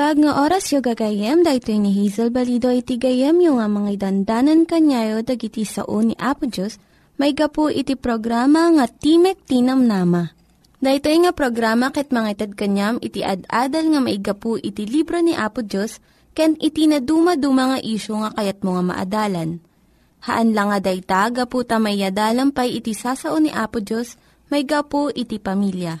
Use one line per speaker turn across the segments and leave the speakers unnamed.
Naimbag nga oras yung gagayem, dahito ni Hazel Balido iti gayem yung nga mga dandanan kanyayo dagiti sao ni Apo Diyos, may gapu iti programa nga Timek Tinam Nama. Dahito nga programa ket mga itad kanyam iti ad-adal nga maigapu iti libro ni Apo Diyos, ken iti na dumaduma nga isyo nga kayat mo nga maadalan. Haan lang nga dayta, gapu tamay pay iti sasao ni Apo Diyos, may gapu iti pamilya.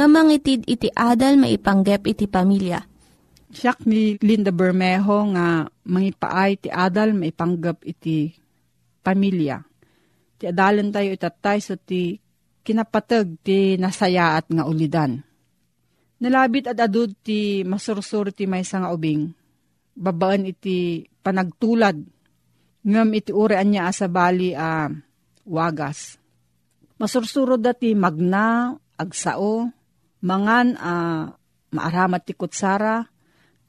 nga mangitid iti adal maipanggep iti pamilya.
Siyak ni Linda Bermejo nga mangipaay ti adal maipanggep iti pamilya. Ti adalan tayo itatay so ti kinapatag ti nasayaat nga ulidan. Nalabit at adud ti masursur ti may nga ubing. Babaan iti panagtulad. Ngam iti urean niya asabali a uh, wagas. Masursuro dati magna, agsao, mangan a uh, maaramat ti kutsara,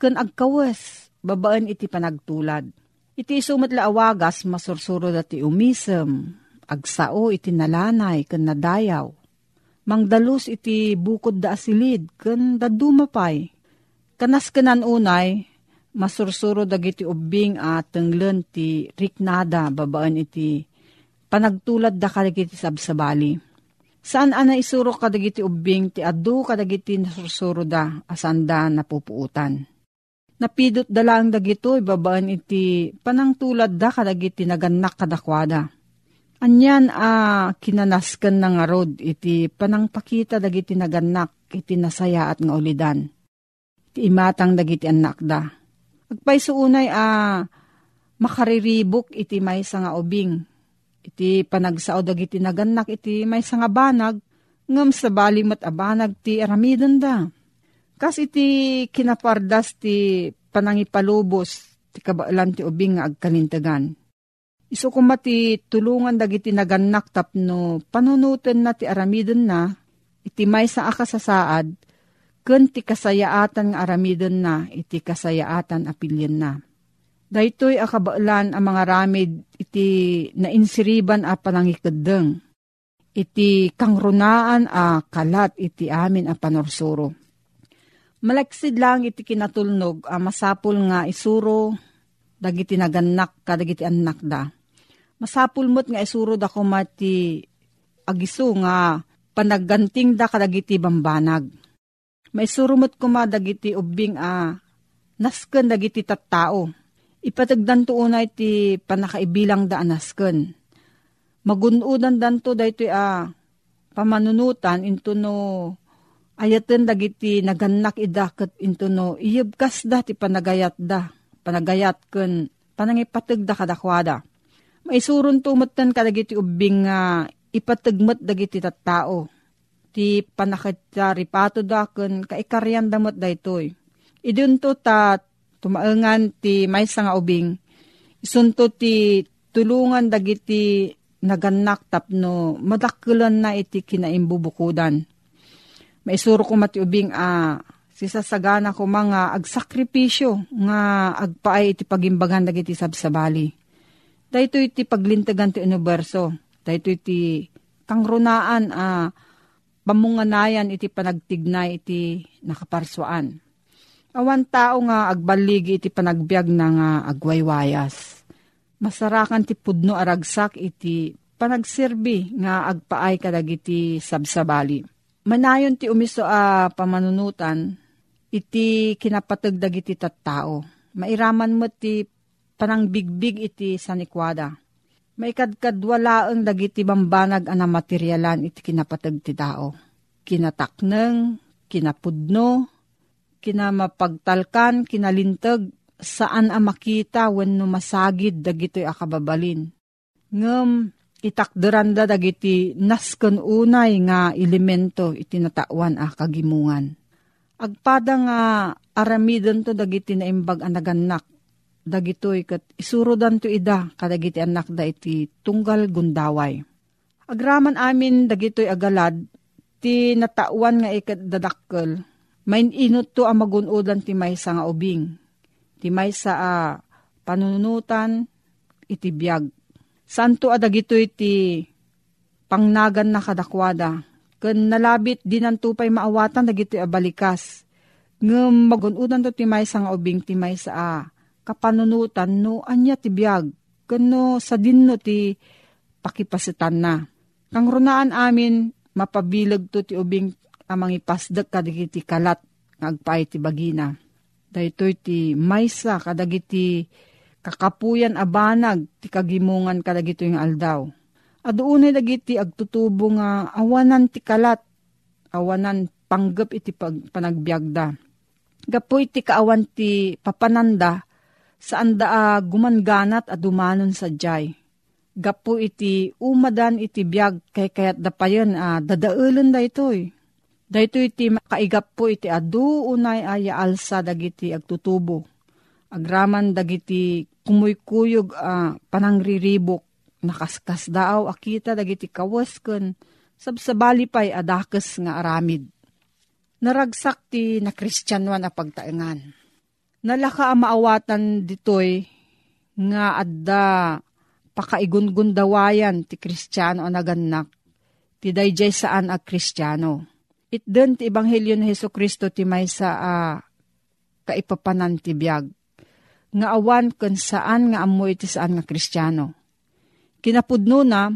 ken agkawes, babaan iti panagtulad. Iti isumat la awagas, masursuro dati umisem, agsao iti nalanay, ken nadayaw. Mangdalus iti bukod da asilid, ken dadumapay. Kanas kenan unay, masursuro dagiti ubing at tenglen ti riknada, babaan iti panagtulad da kaligiti sabsabali Saan ana isuro kadagiti ubing ti adu kadagiti nasursuro da asanda napupuutan. Napidot da lang dagito ibabaan iti panangtulad da kadagiti naganak kadakwada. Anyan a ah, kinanaskan ng arod iti panangpakita dagiti naganak iti nasaya at nga ulidan. Iti imatang dagiti anak da. Agpay unay a ah, makariribok iti may nga ubing Iti panagsao dagiti naganak iti may nga banag, ngam sa balimat abanag ti aramidon da. Kas iti kinapardas ti panangipalubos ti kabaalan ti ubing nga agkalintagan. Iso kumati tulungan dagiti naganak tapno panunutan na ti aramidon na, iti may sa akasasaad, ken ti kasayaatan nga aramidon na, iti kasayaatan apilyan na Daytoy akabaalan ang mga ramid iti nainsiriban a panangikadeng. Iti kangrunaan a kalat iti amin a panorsuro. Malaksid lang iti kinatulnog a masapul nga isuro dagiti naganak ka dagiti anak da. Masapul mo't nga isuro da kumati agiso nga panagganting da kadagiti bambanag. Maisuro mo't kuma dagiti ubing a nasken dagiti tattao Ipatagdan to unay ti panakaibilang da anasken. Magunudan dan to dahito a ah, pamanunutan into no ayaten dagiti naganak idaket into no iyabkas da ti panagayat da panagayat ken panangipateg da kadakwada. Maisuron tumatan kadagiti ubing nga ipatagmat dagiti tattao. Ti panakitaripato daken kaikaryan damot daytoy. Idun to ta tumaengan ti maysa nga ubing. Isunto ti tulungan dagiti naganak tapno madakulan na iti kinaimbubukudan. Maisuro ko mati ubing a ah, sisasagana ko mga agsakripisyo nga agpaay iti pagimbagan dagiti sabsabali. Dahito iti paglintagan ti universo. Dahito iti kangrunaan a ah, pamunganayan iti panagtignay iti nakaparswaan. Awan tao nga agbaligi iti panagbiag na nga agwaywayas. Masarakan ti pudno aragsak iti panagserbi nga agpaay kadagiti sabsabali. Manayon ti umiso a pamanunutan iti kinapatag dagiti tattao. Mairaman mo ti panangbigbig iti sanikwada. Maikadkadwalaang dagiti bambanag ana materyalan iti kinapatag ti tao. Kinatakneng, kinapudno, kinamapagtalkan, kinalintag, saan a makita when masagid dagitoy akababalin. Ngem, itakderanda dagiti nasken unay nga elemento iti natawan a kagimungan Agpada nga aramidon to dagiti na imbag anaganak. Dagitoy kat isurodan to ida kadagiti anak da iti tunggal gundaway. Agraman amin dagitoy agalad ti natawan nga ikat dadakkel. Main inot to ang magunodan ti maysa nga ubing. Ti maysa a panunutan iti biyag. Santo adagitoy ti pangnagan na kadakwada Kan nalabit dinantupay maawatan dagiti abalikas. Ngem magunudan to timay sa nga ubing timay sa a. Kapanunutan no anya ti biyag. Kano sa dinno ti pakipasitan na. Kang runaan amin mapabilag to ti ubing amang ipasdag kadagiti kalat ngagpay ti bagina. Daytoy ti maysa kadagiti kakapuyan abanag ti kagimungan kadagito yung aldaw Aduunay dagiti agtutubo nga awanan ti kalat, awanan panggap iti pag, panagbiagda. Gapo iti kaawan ti papananda, saan da gumanganat a dumanon sa jay. Gapo iti umadan iti biag kay kayat da pa yun, uh, dadaulan da itoy. Dahito iti kaigap po iti adu unay aya alsa dagiti agtutubo. Agraman dagiti kumuykuyog uh, panangriribok nakaskas daaw akita dagiti kawas ken sabsabali pay adakes nga aramid. Naragsak ti na kristyanwan a pagtaengan. Nalaka maawatan ditoy nga adda pakaigungundawayan ti kristyano a naganak ti dayjay saan a kristyano. Itden ti Ebanghelyo ni Heso Kristo ti maysa a kaipapanan ti biyag. Nga awan kun saan nga amoy ti saan nga kristyano Kinapudno na,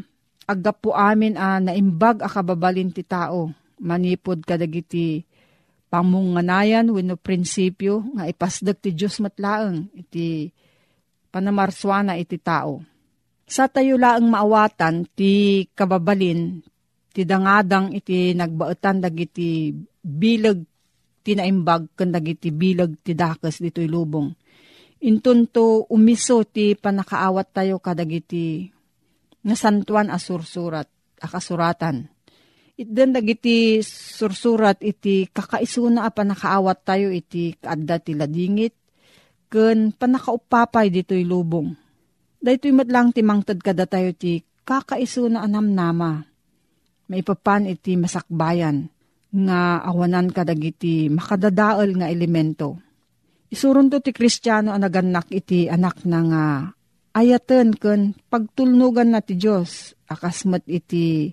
aggapo amin a naimbag a kababalin ti tao, manipod kadagiti pamunganayan wenno prinsipyo nga ipasdag ti Diyos matlaeng iti panamarswana iti tao. Sa tayo laang maawatan ti kababalin ti dangadang iti nagbaetan dagiti bilag ti naimbag ken dagiti bilag ti dakas ditoy lubong. Intunto umiso ti panakaawat tayo kadagiti nga santuan a sursurat, a kasuratan. Itden dagiti sursurat iti kakaisuna a panakaawat tayo iti kaadda ti ladingit, ken panakaupapay dito'y lubong. Dahito'y matlang ti mangtad kada tayo ti kakaisuna anam nama. Maipapan iti masakbayan nga awanan kadagiti makadadaol nga elemento. Isurun to ti kristyano ang naganak iti anak na nga ayaten ken pagtulnugan na ti Diyos akasmat iti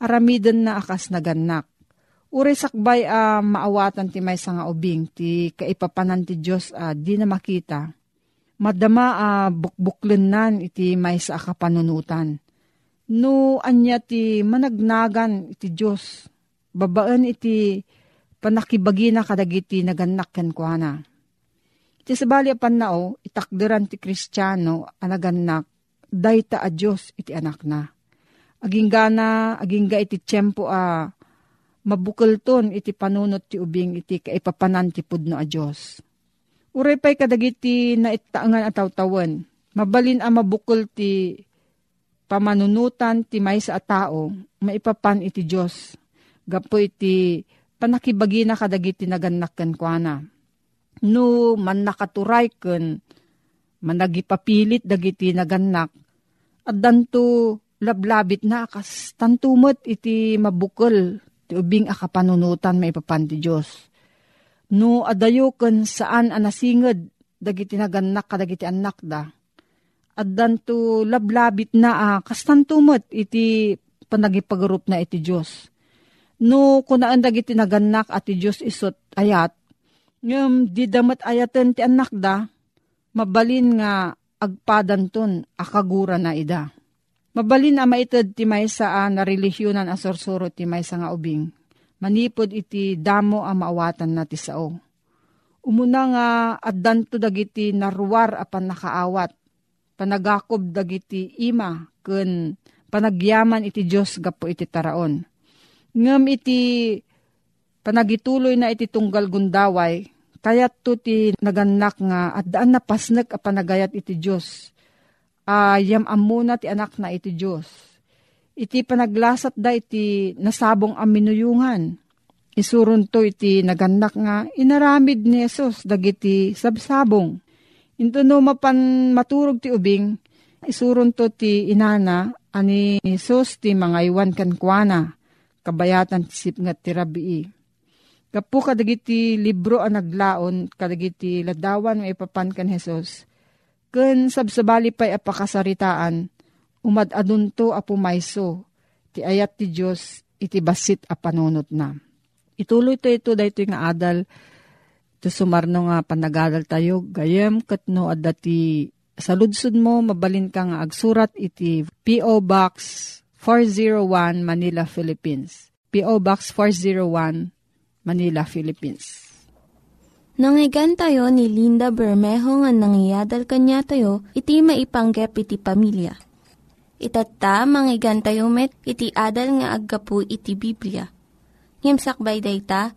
aramiden na akas naganak. Uri sakbay a uh, maawatan ti may nga ubing ti kaipapanan ti Diyos a uh, di na makita. Madama a uh, bukbuklen nan iti may sa akapanunutan. No anya ti managnagan iti Diyos. Babaan iti panakibagi na kadagiti naganak ken kuana Ti sabali apan nao, itakderan ti kristyano, anaganak, dayta a Diyos iti anak na. Aging gana, aging ga iti tiyempo a mabukal ton iti panunot ti ubing iti kaipapanan ti pudno a Diyos. Uray pa'y kadagiti na itaangan at tawtawan. Mabalin a mabukol ti pamanunutan ti may sa tao, maipapan iti Diyos. Gapo iti panakibagi na kadagiti naganak ken kuana. No man nakaturay ken managipapilit dagiti naganak at danto lablabit na kas tantumot iti mabukol ti ubing akapanunutan maipapan ti Diyos. No adayo ken saan anasinged dagiti naganak kadagiti anak da. At danto lablabit na ah, kas tantumot iti panagipagarup na iti Diyos No, kunaan dagiti naganak at ti Diyos isot ayat, ngam di damat ayaten ti anak da, mabalin nga agpadan ton akagura na ida. Mabalin na maitad ti maysa a na relisyonan a sorsuro ti maysa nga ubing. Manipod iti damo a maawatan na ti sao. Umuna nga addanto dagiti naruwar apan nakaawat. Panagakob dagiti ima ken panagyaman iti Diyos gapo iti taraon ngem iti panagituloy na iti tunggal gundaway, kayat to ti naganak nga at daan na pasnek a panagayat iti Diyos. Ayam uh, amuna ti anak na iti Diyos. Iti panaglasat da iti nasabong aminuyungan. Isurun to iti naganak nga inaramid ni Jesus dagiti sabsabong. Into no mapan maturog ti ubing, isurun to ti inana ani Jesus ti mga iwan kankwana kabayatan tisip nga tirabii. Kapu kadagiti libro ang naglaon, kadagiti ladawan may papan kan Jesus. Ken sabsabali pa'y apakasaritaan, umad adunto apumayso, ti ayat ti Diyos iti basit a panunot na. Ituloy to ito dahito nga adal, to sumarno nga panagadal tayo, gayem katno at dati sa ludsud mo, mabalin ka nga agsurat iti P.O. Box 401 Manila, Philippines. P.O. Box 401 Manila, Philippines.
Nangyigan tayo ni Linda Bermejo nga nangyadal kanya tayo, iti maipanggep iti pamilya. Itatta, manggigan tayo met, iti adal nga aggapu iti Biblia. Ngimsakbay dayta,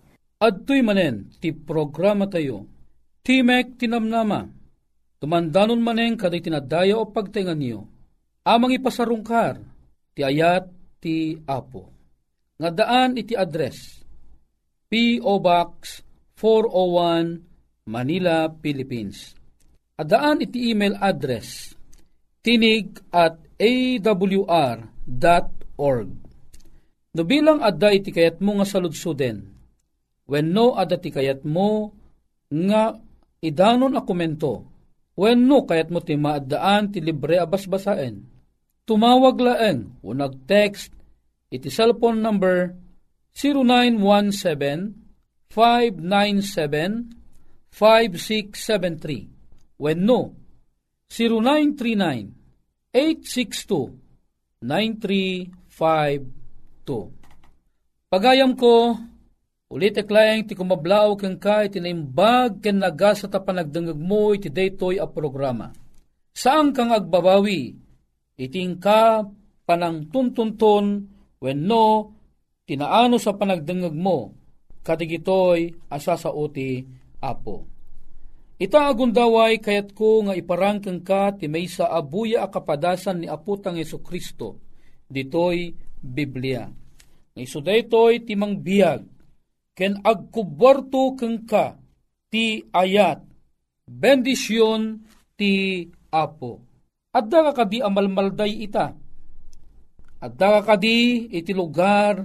Adtoy manen, ti programa tayo. Timek Tinamnama. Tumandanon manen kaday tinadaya o pagtingan niyo. Amang ipasarungkar ti ayat ti Apo. Nga daan iti address P.O. Box 401 Manila, Philippines. Adaan iti email address tinig at awr.org. No bilang adda iti kayat mo nga saludsuden, when no adda ti kayat mo nga idanon a komento, when no kayat mo ti maadaan ti libre abasbasaen, tumawag laeng o nag-text iti cellphone number 0917-597-5673 when no 0939-862-9352 Pagayam ko, ulit eklayang ti kumablaw kang ka iti naimbag ken nagas at panagdangag mo iti daytoy a programa. Saan kang agbabawi iting ka panang tuntunton wenno tinaano sa panagdengeg mo kadigitoy asa sa uti apo. Ita agundaway kayat ko nga iparangkang ka ti may sa abuya akapadasan ni aputang Yeso Kristo ditoy Biblia. Nga iso daytoy ti biyag ken agkuborto keng ka ti ayat bendisyon ti apo Adda ka kadi amalmalday ita. Adda ka kadi iti lugar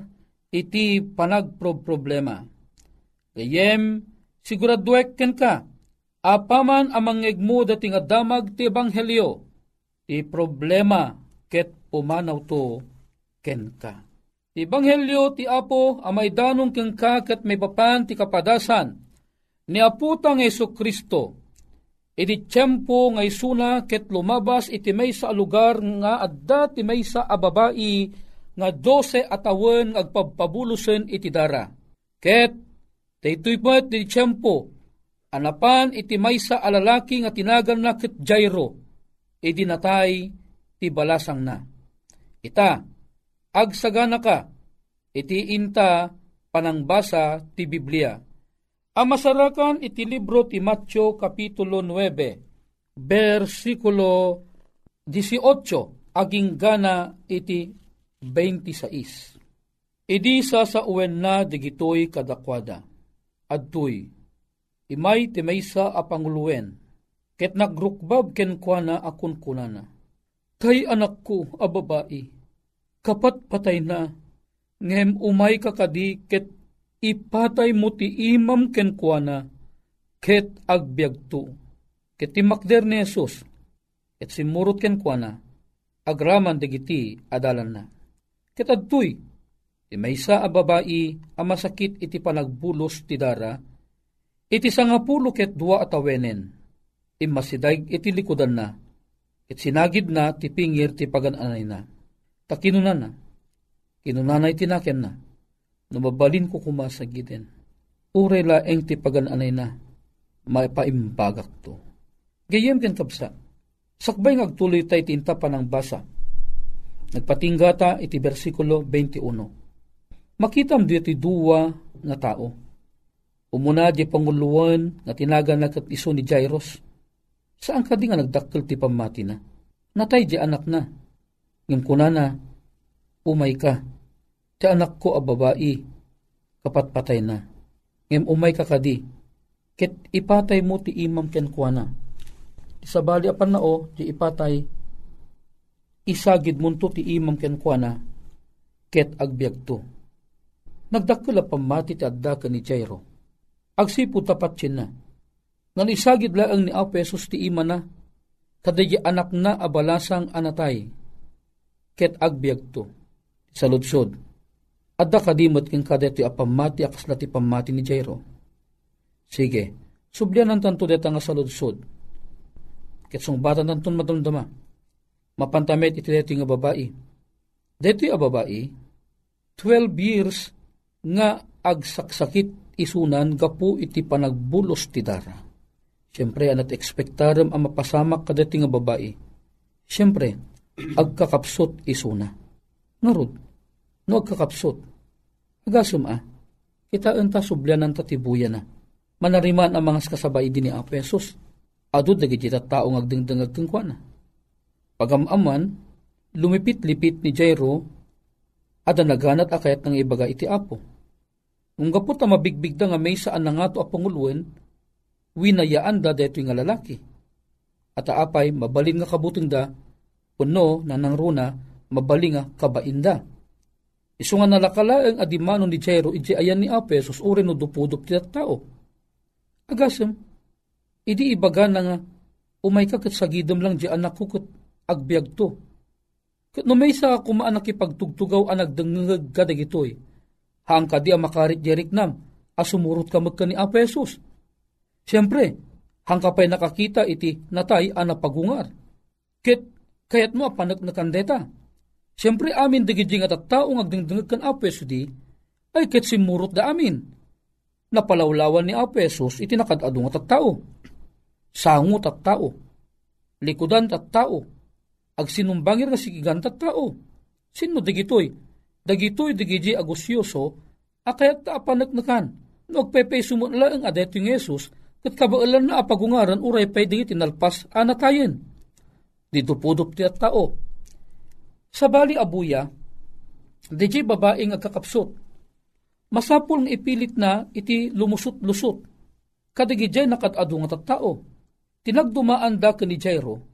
iti panagproblema. Gayem, siguraduek ken ka, apaman amangeg mo dating adamag ti ebanghelyo, ti problema ket pumanaw to ken ka. Ti ebanghelyo ti Apo amay danong ken ka ket may papan ti kapadasan ni aputang Yesu Kristo Iti tiyempo ngay suna ket lumabas iti may sa lugar nga adda ti may sa ababai nga dose atawen agpabpabulusen iti dara. Ket daytoy pat iti tiyempo anapan iti may sa alalaki nga tinagan na ket Jairo iti natay ti balasang na. Ita, agsagana ka, iti inta panangbasa ti Biblia Amasarakan iti libro ti Matyo Kapitulo 9, versikulo 18, aging gana iti 26. Idi sa sa uwen na digitoy kadakwada. Adtoy, imay ti maysa a panguluwen, ket nagrukbab ken kuana akun kunana. Kay anak ko a kapat patay na, ngem umay kakadi ket ipatay mo ti imam ken kuana, ket agbyagto. Ket timakder ni Jesus, ket simurot ken kuana, agraman digiti adalan na. Ket adtoy, ti maysa a babae a masakit iti panagbulos ti dara, iti sangapulo ket dua atawenen, imasidag iti likudan na, ket sinagid na ti pingir ti pagananay na. Takinunan na, kinunanay tinaken na, Numabalin ko kumasagiden. Uray laeng ti pagananay na, maipaimbagak to. Gayem ken kapsa, sakbay ngagtuloy tay tinta pa ng basa. Nagpatinggata iti versikulo 21. Makitam di iti duwa nga tao. Umuna di panguluan nga tinagan na iso ni Jairus. Saan ka di nga nagdakkel ti pamati na? Natay di anak na. Ngim kunana, umay ka Ti anak ko a babae, kapat patay na. Ngem umay kakadi, ket ipatay mo ti imam ken kuana. Sa bali apan na o, ti ipatay, isagid mo ti imam ken kuana, ket agbyag to. Nagdakkel pamati ti adda ni Jairo. Agsipo tapat na. Ngan isagid ni Apesos ti ima na, kadaya anak na abalasang anatay, ket agbyag to. Sa ludsod, Adda kadimot king kadeti a pamati akas lati pamati ni Jairo. Sige, sublian ang tanto deta nga saludsod. Ketsong bata nanton madamdama. Mapantamet iti deti nga babae. Deti a babae, 12 years nga agsaksakit isunan gapu iti panagbulos ti dara. Siyempre, anat ekspektaram ang mapasamak kadeti nga babae. Siyempre, agkakapsot isuna. Narod, no agkakapsot. Agasum ah, kita enta sublanan tatibuya na. Manariman ang mga kasabay din ni Apesos. Adod na gijita tao ngagdingdang agkengkwa na. Pagamaman, lumipit-lipit ni Jairo, ada naganat akayat ng ibaga iti apo. Nung gapot na mabigbig da nga may saan na nga to apanguluan, winayaan da deto nga lalaki. At aapay, mabalin nga kabuting da, puno na nang runa, mabalin nga kabainda Isu nga nalakalaeng adimano ni Jairo iti ayan ni Apesos uri no dupudup ti tao. Agasem, idi ibaga na nga umay ka kat sagidam lang di anak ko kat agbyag to. Kat no may sa kumaan nakipagtugtugaw anag dengengag kadag itoy. Haang ka di makarit jerik nam, asumurot ka magka ni Apesos. Siyempre, hang ka pa'y nakakita iti natay anapagungar. Kit, kayat mo apanak na kandeta Siyempre amin digidjing at tao agdingdingag kan Apeso di, ay ket simurot da amin. Napalawlawan ni Apesos iti nakadadong at tao. Sangot at tao. Likudan at tao. Agsinumbangir nga sigigan at tao. Sino digitoy? Dagitoy digiji agusyoso, akayat ta apanagnakan. No agpepay sumunla ang adet yung Yesus, kat kabaalan na apagungaran uray pay digit inalpas anatayin. Dito pudop ti at tao sa bali abuya, DJ babae nga kakapsot. Masapul nga ipilit na iti lumusot-lusot. Kadigijay nakatado nga tattao. Tinagdumaan da ka ni Jairo.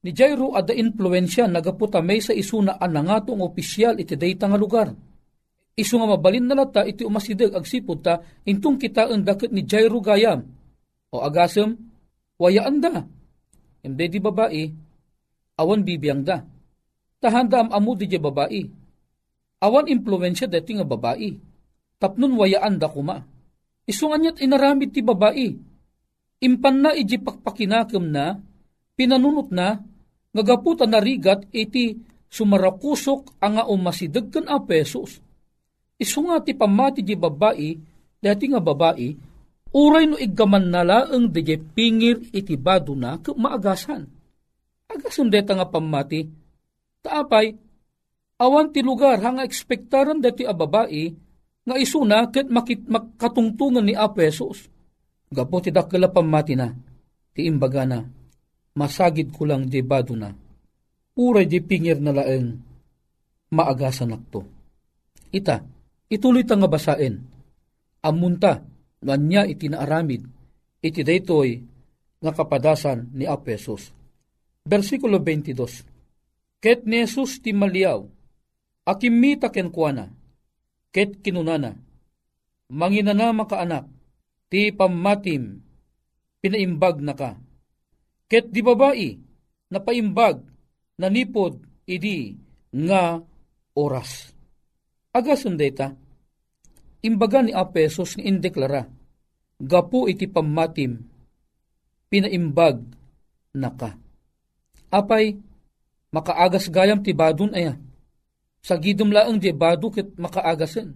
Ni Jairo ada influensya nagaputa may sa isuna anangatong opisyal iti dayta nga lugar. Isu nga mabalin na lata iti umasidag agsipod ta intong kita ang dakit ni Jairo gayam. O agasem, wayaan da. Hindi di babae, awan bibiyang da tahanda am amu di babae. Awan impluensya deti nga babae. Tapnon wayaan da kuma. Isungan niya't inaramid ti babae. impan na iji pakpakinakam na, pinanunot na, ngagaputan na rigat iti sumarakusok ang nga umasidag kan a pesos. Isu nga ti pamati di babae, dati nga babae, uray no igaman nala ang di pingir iti bado na maagasan. Agasan deta nga pamati, taapay, awan ti lugar hanga ekspektaran dati a babae, nga isuna ket makit makatungtungan ni a pesos. Gapo ti dakala pamati na, ti imbaga na, masagid ko lang di bado na uray di pingir na laeng maagasan akto. Ita, ituloy ta nga basain. Amunta, nanya iti naaramid, iti daytoy nga kapadasan ni Apesos. Versikulo 22. Ket ni Jesus ti maliaw, akimita ken kuana, ket kinunana, manginana makaanak, ti pamatim, pinaimbag na ka. Ket di babae, napaimbag, nanipod idi nga oras. Agason data, imbaga ni Apesos nga indeklara, gapu iti pamatim, pinaimbag na ka. Apay, makaagas gayam ti badun aya. Sa gidom laang di badu ket makaagasen.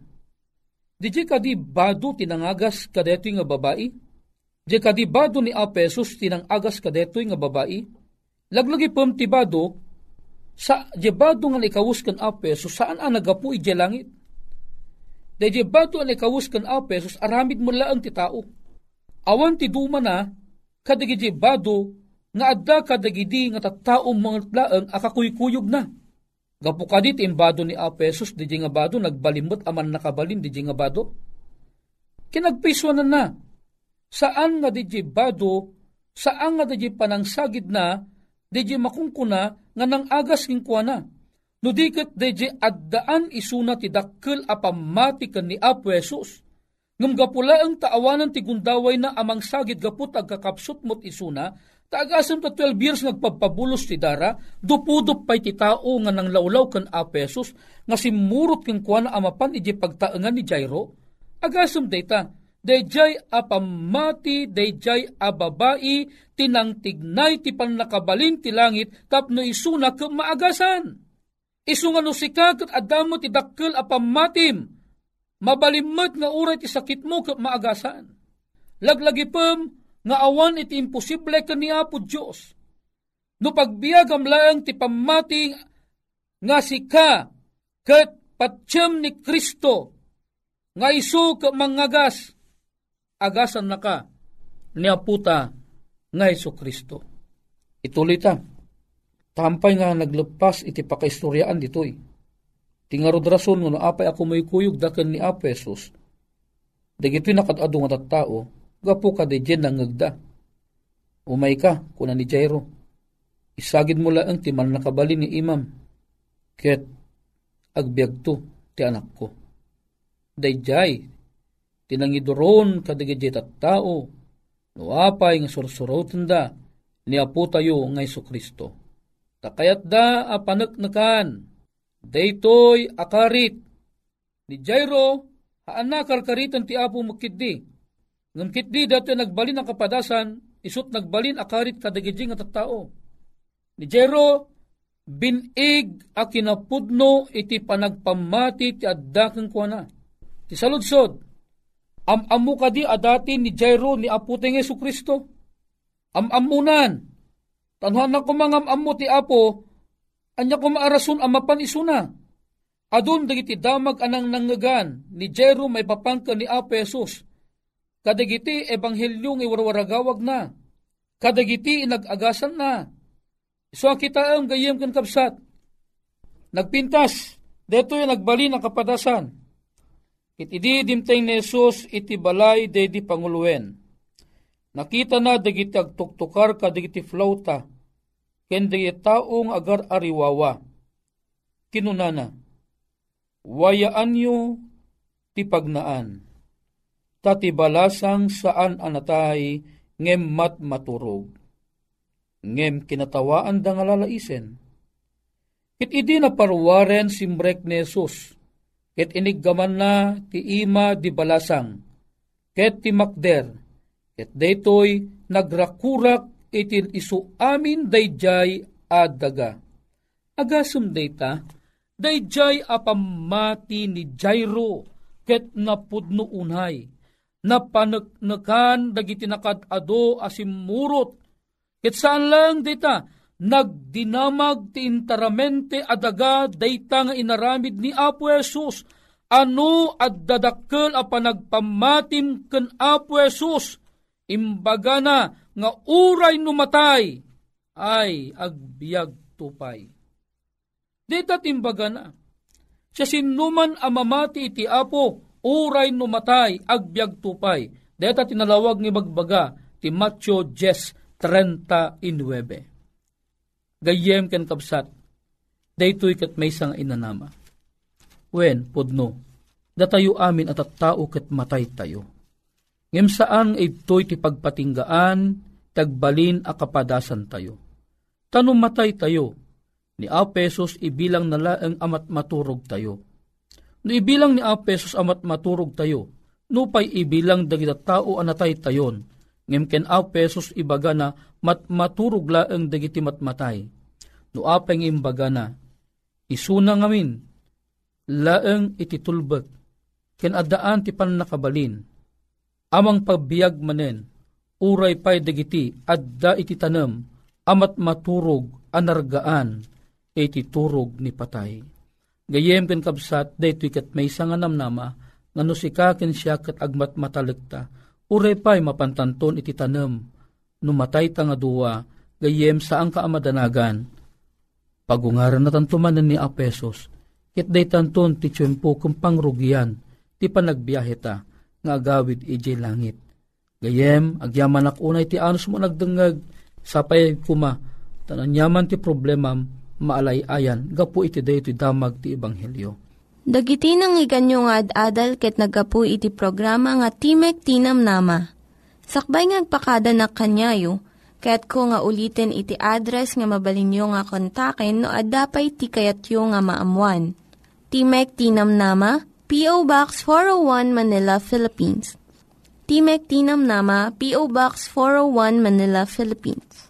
Di di kadi badu tinangagas kadeto nga babae? Di kadi badu ni Apesos tinangagas kadeto nga babae? Laglagi pom ti badu sa jebado nga ikawus kan apeso saan ang nagapu ije langit. De jebado ang ikawus kan apeso aramid mo laang ti tao. Awan ti duma na kadagi jebado nga adda kadagidi nga tattao mga laang akakuykuyog na. Gapu kadit imbado ni Apesos di nga bado nagbalimot aman nakabalin di nga bado. Kinagpiswanan na. Saan nga di bado, saan nga di panangsagid na, di makungkuna nga nang agas king kuana. No diket deje addaan isuna ti dakkel a pamati ni Apo Jesus. Ngam gapula ang taawanan ti gundaway na amang sagid gaput agkakapsot mot isuna, taagasan ta 12 years nagpapabulos ti dara, dupudup pay ti tao nga nang laulaw kan Apo Jesus, nga simurot king kuana amapan ije pagtaengan ni Jairo, agasam data, dayjay apamati, dayjay ababai, tinang tignay ti panakabalin ti langit, tapno isuna ke maagasan. Isunga no sikag at adamo ti dakkel apamatim, mabalimot nga uray ti sakit mo ke maagasan. Laglagi pem, nga awan iti imposible ka ni Apo Diyos. No pagbiagam laang ti pamati nga sika ket patsyem ni Kristo nga isu ke mangagas agasan na ka ni aputa nga Iso Kristo. Ituloy ta. Tampay nga naglepas iti pakaistoryaan ditoy. Tingarod rason nga apay ako may kuyog daken ni Apesos. Dagito'y nakadado nga tattao, gapo ka de jen nangagda. Umay ka, kuna ni Jairo. Isagid mo lang ti man nakabali ni imam. Ket, agbiag to, ti anak ko. Dayjay, tinangidoron kadigidjit at tao, nuapay nga sursurotan da, ni apo tayo nga Iso Kristo. Takayat da apanaknakan, daytoy akarit, ni Jairo, haana karkaritan ti apo makiddi, ngam kitdi dati nagbalin ang kapadasan, isut nagbalin akarit kadagidji nga tattao. Ni Jairo, binig a kinapudno iti panagpamati ti addakeng kuana. Ti saludsod, Am-amu kadi adati ni Jairo ni Apo Yesu Kristo. Am-amunan. Tanhan na kumangam amu ti Apo, anya kumaarason amapan isuna. Adun dagiti damag anang nangagan ni Jairo may papangka ni Apo Jesus. Kadagiti ebanghelyo ng iwarwaragawag na. Kadagiti inagagasan na. So kita ang gayem kan kapsat. Nagpintas, deto yung nagbali ng kapadasan Iti di dimteng ni Jesus iti balay de di panguluwen. Nakita na dagiti agtuktukar ka dagiti flauta, ken dagiti taong agar ariwawa. Kinunana, wayaan nyo ti pagnaan, tati balasang saan anatay ngem mat maturog. Ngem kinatawaan da nga lalaisen. It idi na parwaren simbrek ni Jesus, ket iniggaman na ti ima di balasang, ket ti makder, Ket daytoy nagrakurak itin isu amin dayjay adaga. Agasum dayta, dayjay apamati ni Jairo ket napudno unay. Napaneknekan dagiti nakadado asimurot. Ket saan lang dayta, nagdinamag ti interamente adaga dayta nga inaramid ni Apo Jesus ano at dadakkel a panagpamatim ken Apo Jesus imbaga na nga uray numatay ay agbiag tupay. Dita timbaga na, siya sinuman amamati iti apo, uray numatay, agbiag tupay. Deta tinalawag ni bagbaga, ti Matthew 10.39. Gayem ken kapsat, daytoy kat may sang inanama. Wen, podno, datayo amin at at tao kat matay tayo. Ngem saan ito'y ti pagpatinggaan, tagbalin a kapadasan tayo. Tanong matay tayo, ni Apesos ibilang nala ang amat maturog tayo. No ibilang ni Apesos amat maturog tayo, no pa'y ibilang dagita tao anatay tayon, ngem ken Apesos ibaga na mat maturog laeng dagiti matmatay. No apeng imbaga na, isuna ngamin, laeng ititulbek, ken adaan ti panakabalin, amang pagbiag manen, uray pay dagiti, adda iti tanam, amat maturog, anargaan, iti turog ni patay. Gayem ken kabsat, daytoy kat may sanganam nama, nga no sikaken siya kat agmat matalikta, uray pay mapantanton iti tanam, numatay ta nga duwa, gayem saan ka amadanagan, pagungaran na tantumanan ni Apesos, kit day tanton ti tiyempo kung pangrugyan, ti panagbiyahe ta, nga agawid ijay langit. Gayem, agyaman ak unay ti anos mo nagdengag, sapay kuma, tananyaman ti problema, maalay ayan, gapu iti day ti damag ti ebanghelyo.
Dagiti nang iganyo nga ad-adal ket nagapu iti programa nga Timek Tinam Nama. Sakbay ngagpakada na kanyayo, ket ko nga ulitin iti address nga mabalinyo nga kontaken no ad-dapay ti kayatyo nga maamuan. Timek Tinam Nama, P.O. Box 401 Manila, Philippines. Timek Tinam Nama, P.O. Box 401 Manila, Philippines.